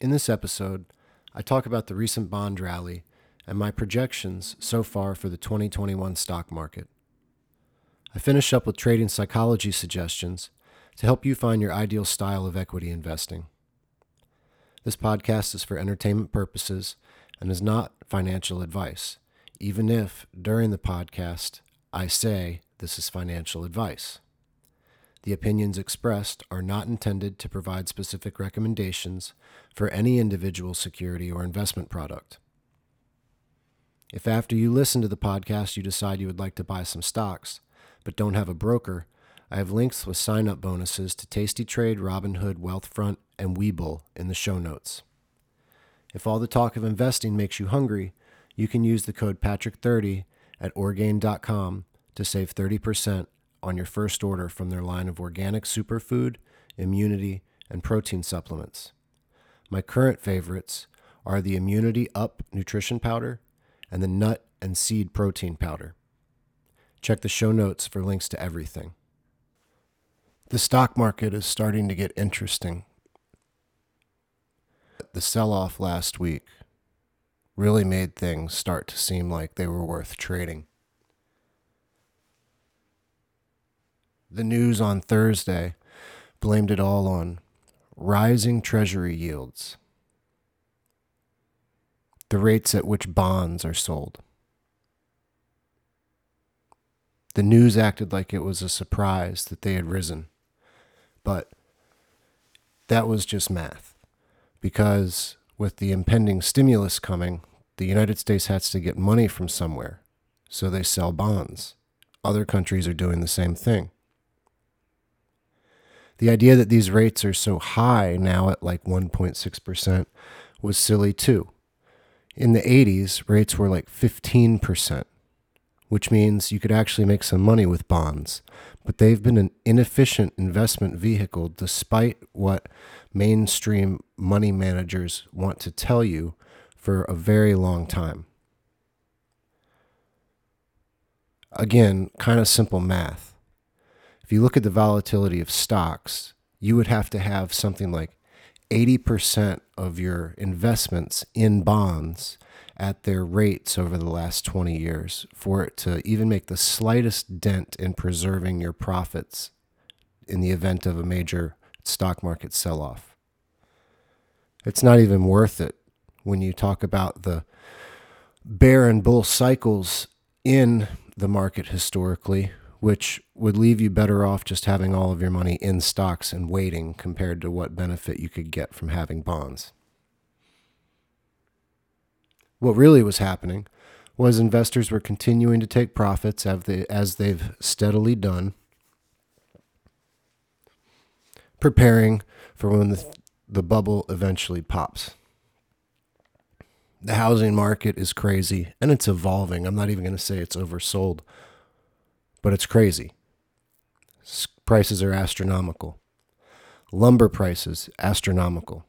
In this episode, I talk about the recent bond rally and my projections so far for the 2021 stock market. I finish up with trading psychology suggestions to help you find your ideal style of equity investing. This podcast is for entertainment purposes and is not financial advice, even if during the podcast I say this is financial advice. The opinions expressed are not intended to provide specific recommendations for any individual security or investment product. If after you listen to the podcast you decide you would like to buy some stocks, but don't have a broker, I have links with sign up bonuses to Tasty Trade, Robinhood, Wealthfront, and Webull in the show notes. If all the talk of investing makes you hungry, you can use the code Patrick30 at Orgain.com to save 30% on your first order from their line of organic superfood, immunity, and protein supplements. My current favorites are the Immunity Up Nutrition Powder and the Nut and Seed Protein Powder. Check the show notes for links to everything. The stock market is starting to get interesting. The sell off last week really made things start to seem like they were worth trading. The news on Thursday blamed it all on rising treasury yields, the rates at which bonds are sold. The news acted like it was a surprise that they had risen, but that was just math. Because with the impending stimulus coming, the United States has to get money from somewhere, so they sell bonds. Other countries are doing the same thing. The idea that these rates are so high now at like 1.6% was silly too. In the 80s, rates were like 15%, which means you could actually make some money with bonds. But they've been an inefficient investment vehicle despite what mainstream money managers want to tell you for a very long time. Again, kind of simple math if you look at the volatility of stocks, you would have to have something like 80% of your investments in bonds at their rates over the last 20 years for it to even make the slightest dent in preserving your profits in the event of a major stock market sell off. It's not even worth it when you talk about the bear and bull cycles in the market historically which would leave you better off just having all of your money in stocks and waiting compared to what benefit you could get from having bonds. What really was happening was investors were continuing to take profits as, they, as they've steadily done, preparing for when the, the bubble eventually pops. The housing market is crazy and it's evolving. I'm not even going to say it's oversold but it's crazy. Prices are astronomical. Lumber prices astronomical.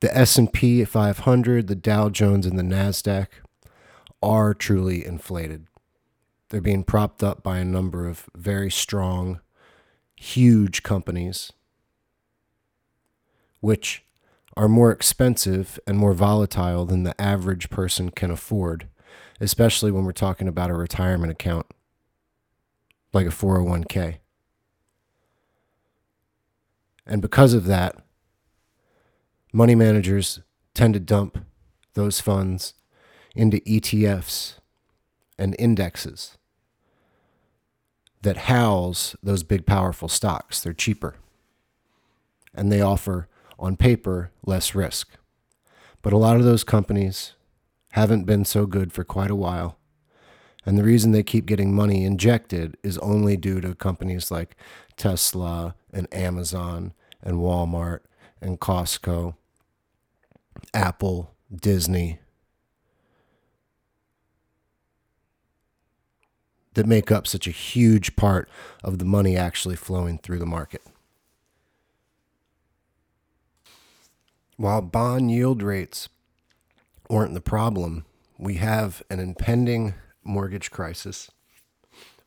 The S&P 500, the Dow Jones and the Nasdaq are truly inflated. They're being propped up by a number of very strong, huge companies which are more expensive and more volatile than the average person can afford especially when we're talking about a retirement account like a 401k. And because of that, money managers tend to dump those funds into ETFs and indexes that house those big, powerful stocks. They're cheaper and they offer, on paper, less risk. But a lot of those companies haven't been so good for quite a while. And the reason they keep getting money injected is only due to companies like Tesla and Amazon and Walmart and Costco, Apple, Disney, that make up such a huge part of the money actually flowing through the market. While bond yield rates weren't the problem. We have an impending mortgage crisis.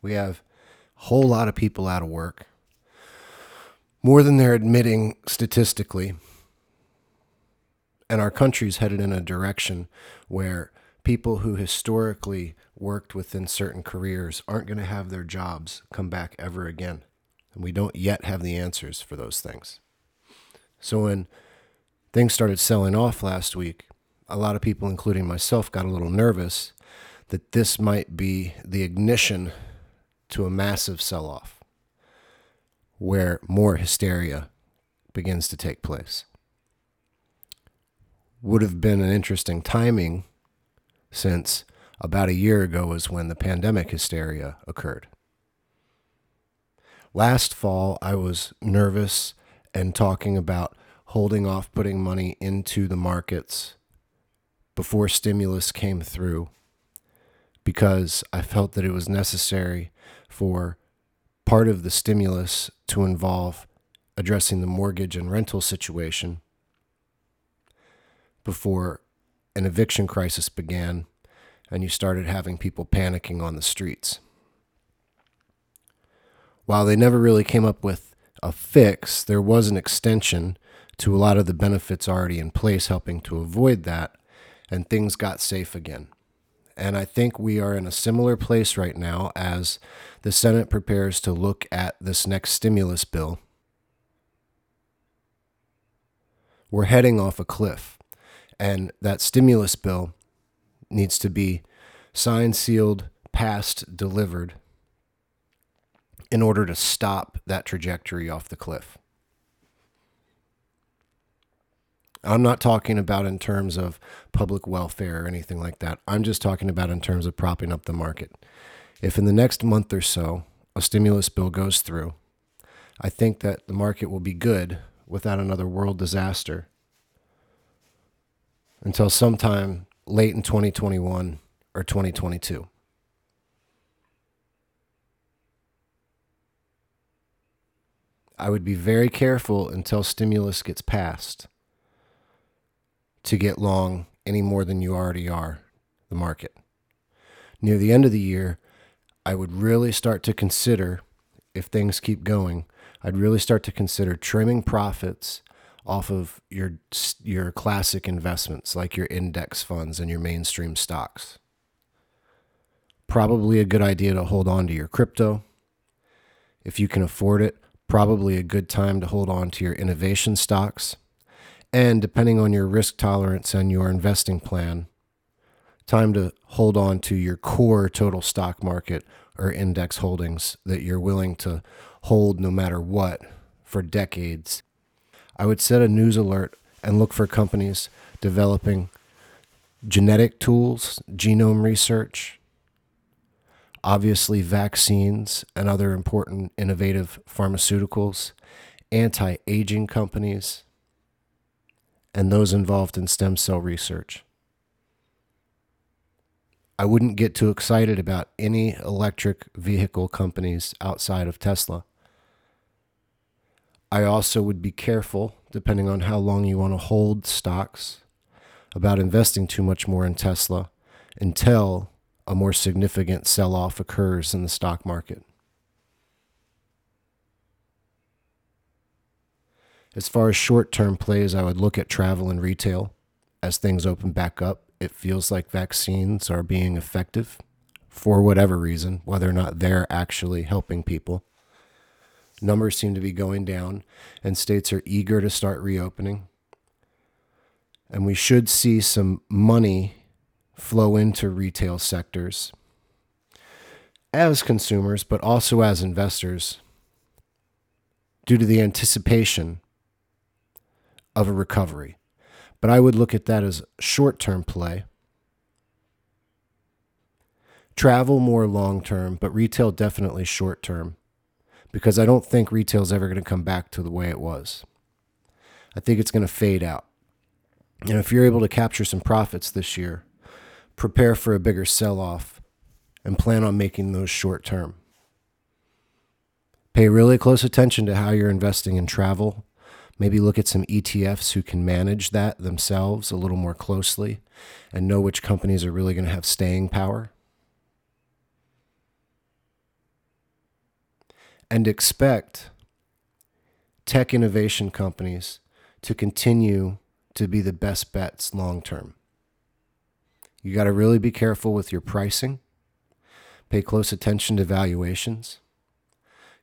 We have a whole lot of people out of work, more than they're admitting statistically. And our country's headed in a direction where people who historically worked within certain careers aren't going to have their jobs come back ever again. And we don't yet have the answers for those things. So when things started selling off last week, a lot of people, including myself, got a little nervous that this might be the ignition to a massive sell off where more hysteria begins to take place. Would have been an interesting timing since about a year ago was when the pandemic hysteria occurred. Last fall, I was nervous and talking about holding off putting money into the markets before stimulus came through because I felt that it was necessary for part of the stimulus to involve addressing the mortgage and rental situation before an eviction crisis began and you started having people panicking on the streets. While they never really came up with a fix, there was an extension to a lot of the benefits already in place, helping to avoid that, and things got safe again. And I think we are in a similar place right now as the Senate prepares to look at this next stimulus bill. We're heading off a cliff, and that stimulus bill needs to be signed, sealed, passed, delivered in order to stop that trajectory off the cliff. I'm not talking about in terms of public welfare or anything like that. I'm just talking about in terms of propping up the market. If in the next month or so a stimulus bill goes through, I think that the market will be good without another world disaster until sometime late in 2021 or 2022. I would be very careful until stimulus gets passed to get long any more than you already are the market. Near the end of the year, I would really start to consider, if things keep going, I'd really start to consider trimming profits off of your your classic investments like your index funds and your mainstream stocks. Probably a good idea to hold on to your crypto. If you can afford it, probably a good time to hold on to your innovation stocks. And depending on your risk tolerance and your investing plan, time to hold on to your core total stock market or index holdings that you're willing to hold no matter what for decades. I would set a news alert and look for companies developing genetic tools, genome research, obviously vaccines and other important innovative pharmaceuticals, anti aging companies, and those involved in stem cell research. I wouldn't get too excited about any electric vehicle companies outside of Tesla. I also would be careful, depending on how long you want to hold stocks, about investing too much more in Tesla until a more significant sell off occurs in the stock market. As far as short term plays, I would look at travel and retail. As things open back up, it feels like vaccines are being effective for whatever reason, whether or not they're actually helping people. Numbers seem to be going down, and states are eager to start reopening. And we should see some money flow into retail sectors as consumers, but also as investors, due to the anticipation of a recovery. But I would look at that as short term play. Travel more long term, but retail definitely short term because I don't think retail is ever going to come back to the way it was. I think it's going to fade out. And if you're able to capture some profits this year, prepare for a bigger sell off and plan on making those short term. Pay really close attention to how you're investing in travel. Maybe look at some ETFs who can manage that themselves a little more closely and know which companies are really going to have staying power. and expect tech innovation companies to continue to be the best bets long term. You got to really be careful with your pricing, pay close attention to valuations.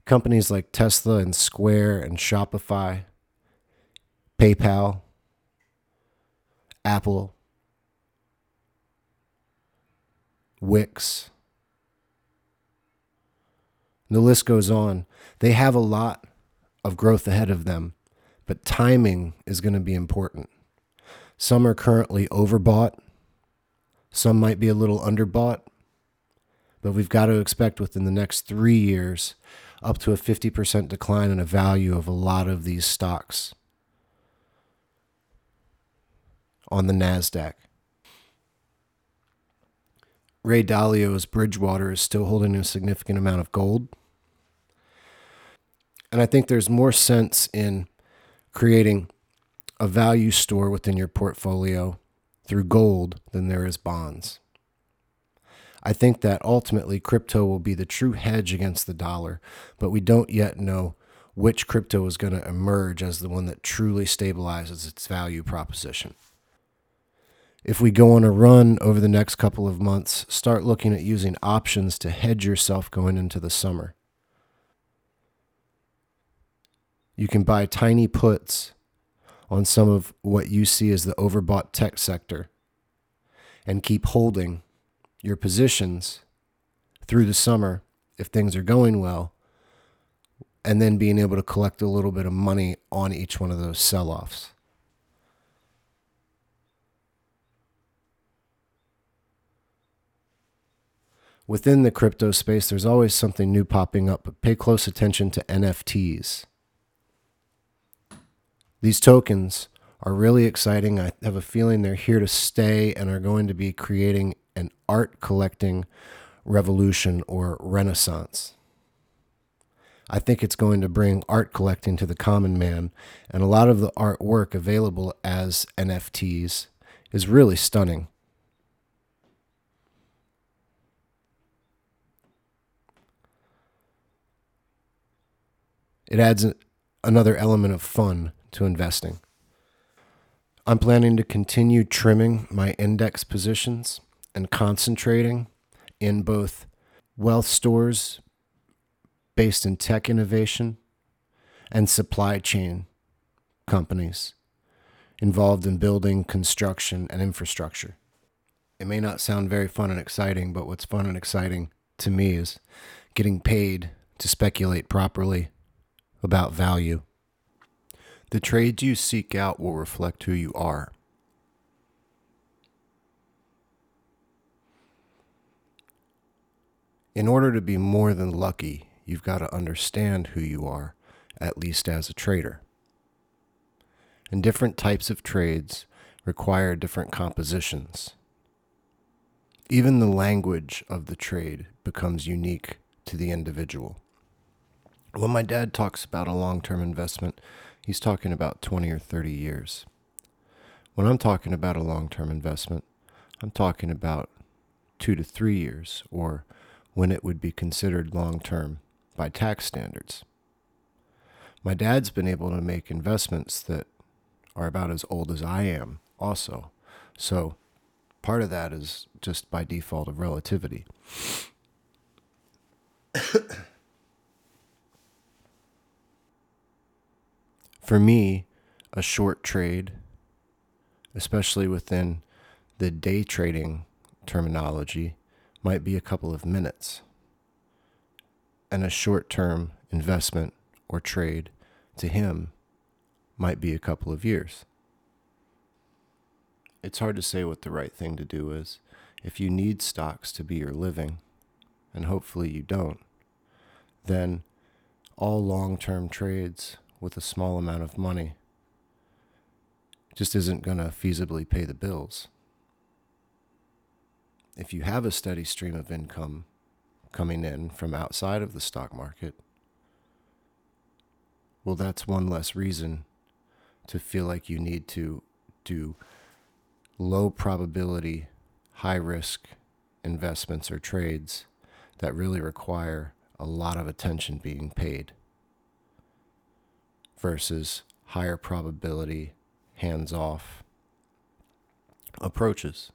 Companies like Tesla and Square and Shopify, PayPal, Apple, Wix, the list goes on. They have a lot of growth ahead of them, but timing is going to be important. Some are currently overbought, some might be a little underbought, but we've got to expect within the next three years up to a 50% decline in the value of a lot of these stocks on the NASDAQ. Ray Dalio's Bridgewater is still holding a significant amount of gold. And I think there's more sense in creating a value store within your portfolio through gold than there is bonds. I think that ultimately crypto will be the true hedge against the dollar, but we don't yet know which crypto is going to emerge as the one that truly stabilizes its value proposition. If we go on a run over the next couple of months, start looking at using options to hedge yourself going into the summer. You can buy tiny puts on some of what you see as the overbought tech sector and keep holding your positions through the summer if things are going well, and then being able to collect a little bit of money on each one of those sell offs. Within the crypto space, there's always something new popping up, but pay close attention to NFTs. These tokens are really exciting. I have a feeling they're here to stay and are going to be creating an art collecting revolution or renaissance. I think it's going to bring art collecting to the common man, and a lot of the artwork available as NFTs is really stunning. It adds another element of fun to investing. I'm planning to continue trimming my index positions and concentrating in both wealth stores based in tech innovation and supply chain companies involved in building, construction, and infrastructure. It may not sound very fun and exciting, but what's fun and exciting to me is getting paid to speculate properly about value. The trades you seek out will reflect who you are. In order to be more than lucky, you've got to understand who you are, at least as a trader. And different types of trades require different compositions. Even the language of the trade becomes unique to the individual. When my dad talks about a long term investment, he's talking about 20 or 30 years. When I'm talking about a long term investment, I'm talking about two to three years, or when it would be considered long term by tax standards. My dad's been able to make investments that are about as old as I am, also. So part of that is just by default of relativity. For me, a short trade, especially within the day trading terminology, might be a couple of minutes. And a short term investment or trade to him might be a couple of years. It's hard to say what the right thing to do is. If you need stocks to be your living, and hopefully you don't, then all long term trades with a small amount of money just isn't going to feasibly pay the bills. If you have a steady stream of income coming in from outside of the stock market, well, that's one less reason to feel like you need to do low probability, high risk investments or trades that really require a lot of attention being paid versus higher probability, hands off approaches.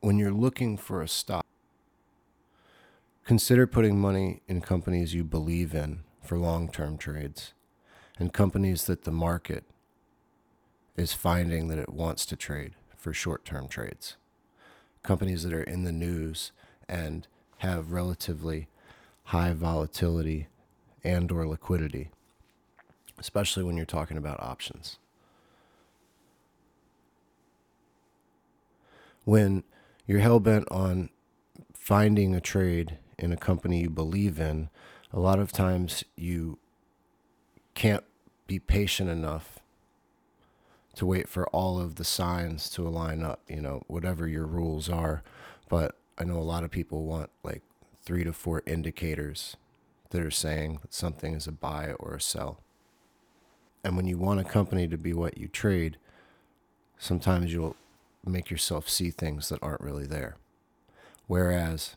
When you're looking for a stock, consider putting money in companies you believe in for long term trades and companies that the market is finding that it wants to trade for short term trades. Companies that are in the news and have relatively high volatility and or liquidity, especially when you're talking about options. When you're hell bent on finding a trade in a company you believe in, a lot of times you can't be patient enough to wait for all of the signs to align up, you know, whatever your rules are. But I know a lot of people want like three to four indicators that are saying that something is a buy or a sell. And when you want a company to be what you trade, sometimes you'll make yourself see things that aren't really there. Whereas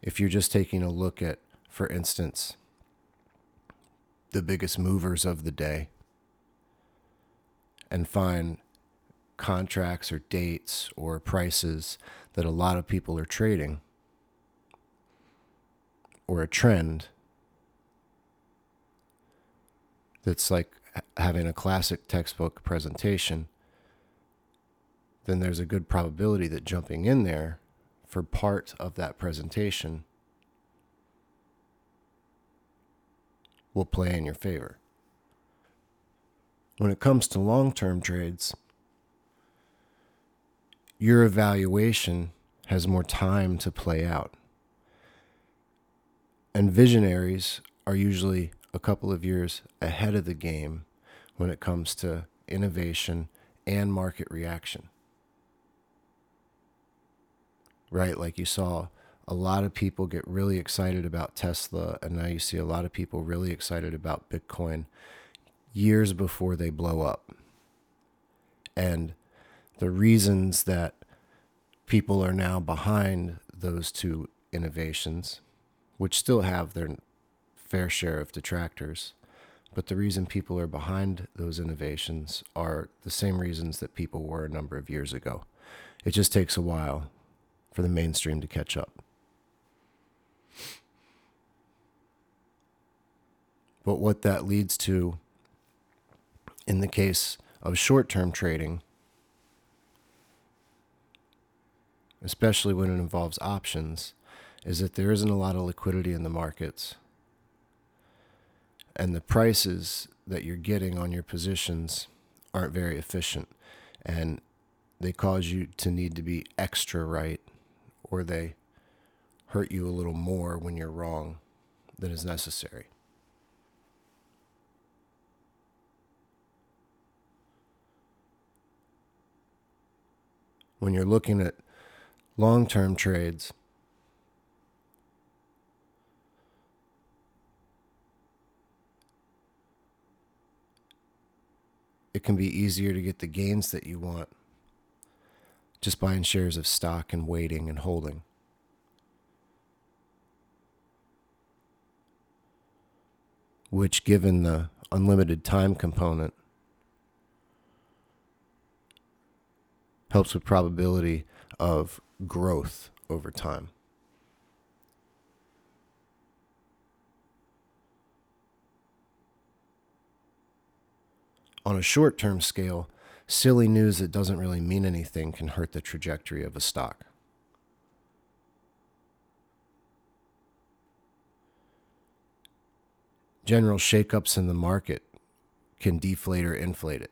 if you're just taking a look at, for instance, the biggest movers of the day and find contracts or dates or prices that a lot of people are trading or a trend that's like having a classic textbook presentation, then there's a good probability that jumping in there for part of that presentation will play in your favor. When it comes to long term trades, your evaluation has more time to play out. And visionaries are usually a couple of years ahead of the game when it comes to innovation and market reaction. Right? Like you saw a lot of people get really excited about Tesla, and now you see a lot of people really excited about Bitcoin years before they blow up. And the reasons that people are now behind those two innovations, which still have their fair share of detractors, but the reason people are behind those innovations are the same reasons that people were a number of years ago. It just takes a while for the mainstream to catch up. But what that leads to in the case of short term trading especially when it involves options, is that there isn't a lot of liquidity in the markets. And the prices that you're getting on your positions aren't very efficient. And they cause you to need to be extra right, or they hurt you a little more when you're wrong than is necessary. When you're looking at long term trades. It can be easier to get the gains that you want just buying shares of stock and waiting and holding. Which, given the unlimited time component, helps with probability of growth over time. On a short term scale, silly news that doesn't really mean anything can hurt the trajectory of a stock. General shakeups in the market can deflate or inflate it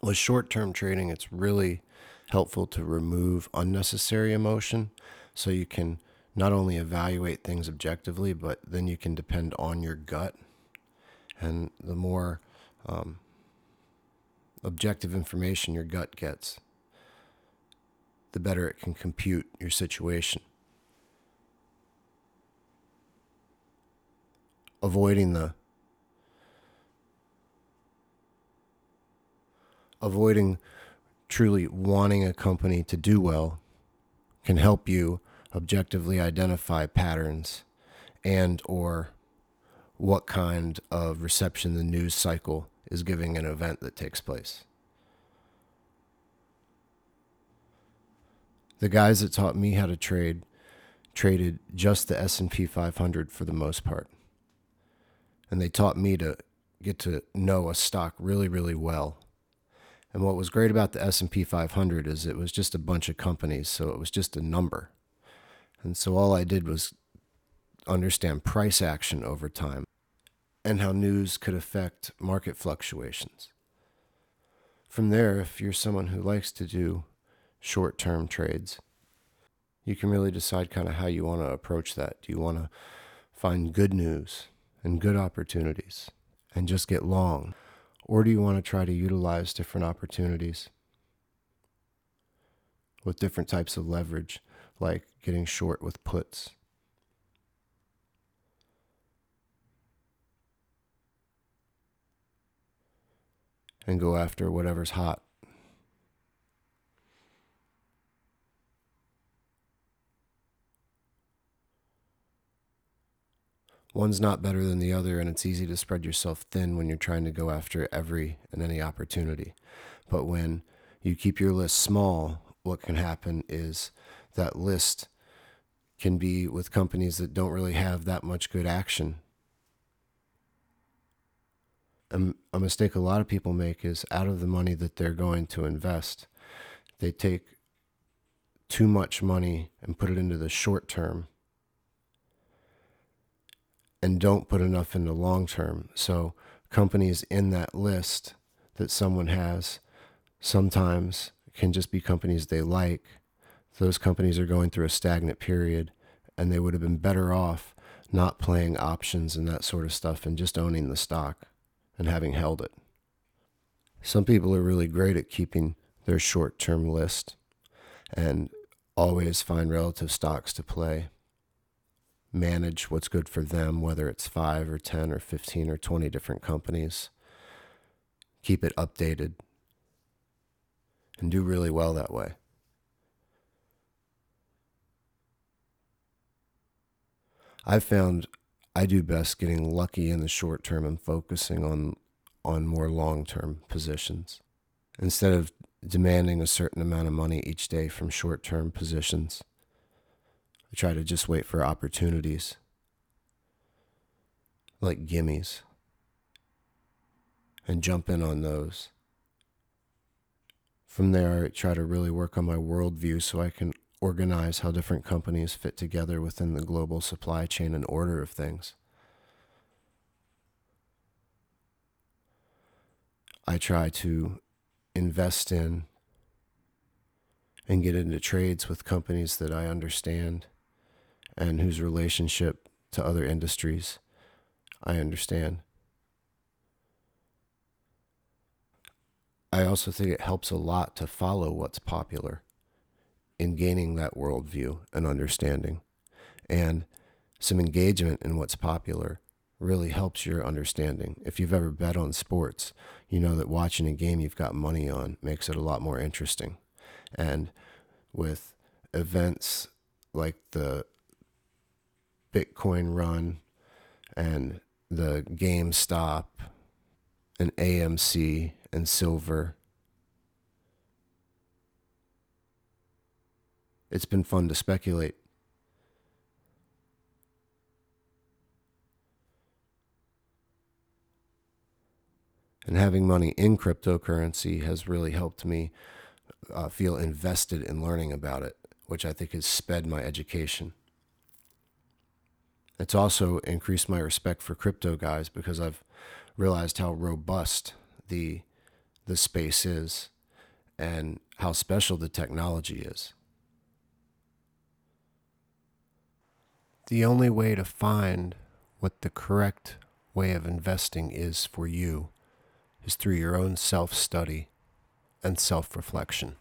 with short term trading, it's really helpful to remove unnecessary emotion so you can not only evaluate things objectively, but then you can depend on your gut. And the more um, objective information your gut gets, the better it can compute your situation. Avoiding the avoiding truly wanting a company to do well can help you objectively identify patterns and or what kind of reception the news cycle is giving an event that takes place. The guys that taught me how to trade traded just the S&P 500 for the most part. And they taught me to get to know a stock really really well. And what was great about the S&P 500 is it was just a bunch of companies, so it was just a number. And so all I did was understand price action over time and how news could affect market fluctuations. From there, if you're someone who likes to do short term trades, you can really decide kind of how you want to approach that. Do you want to find good news and good opportunities and just get long? Or do you want to try to utilize different opportunities with different types of leverage, like getting short with puts? And go after whatever's hot. one's not better than the other, and it's easy to spread yourself thin when you're trying to go after every and any opportunity. But when you keep your list small, what can happen is that list can be with companies that don't really have that much good action. A mistake a lot of people make is out of the money that they're going to invest, they take too much money and put it into the short term and don't put enough in the long term. So companies in that list that someone has sometimes can just be companies they like. Those companies are going through a stagnant period and they would have been better off not playing options and that sort of stuff and just owning the stock and having held it. Some people are really great at keeping their short term list and always find relative stocks to play manage what's good for them, whether it's five or 10 or 15 or 20 different companies. Keep it updated and do really well that way. I've found I do best getting lucky in the short term and focusing on on more long-term positions instead of demanding a certain amount of money each day from short-term positions. I try to just wait for opportunities like gimmies and jump in on those. From there, I try to really work on my worldview so I can organize how different companies fit together within the global supply chain and order of things. I try to invest in and get into trades with companies that I understand and whose relationship to other industries I understand. I also think it helps a lot to follow what's popular in gaining that worldview and understanding. And some engagement in what's popular really helps your understanding. If you've ever bet on sports, you know that watching a game you've got money on makes it a lot more interesting. And with events like the Bitcoin run and the GameStop and AMC and silver. It's been fun to speculate. And having money in cryptocurrency has really helped me uh, feel invested in learning about it, which I think has sped my education. It's also increased my respect for crypto guys because I've realized how robust the the space is and how special the technology is. The only way to find what the correct way of investing is for you is through your own self study and self reflection.